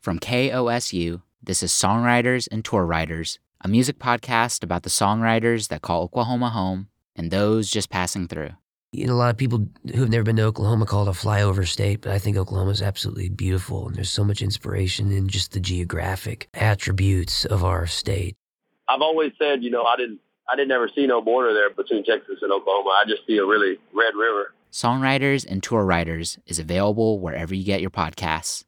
From KOSU, this is Songwriters and Tour Writers, a music podcast about the songwriters that call Oklahoma home and those just passing through. You know, a lot of people who have never been to Oklahoma call it a flyover state, but I think Oklahoma is absolutely beautiful, and there's so much inspiration in just the geographic attributes of our state. I've always said, you know, I didn't, I didn't ever see no border there between Texas and Oklahoma. I just see a really red river. Songwriters and Tour Writers is available wherever you get your podcasts.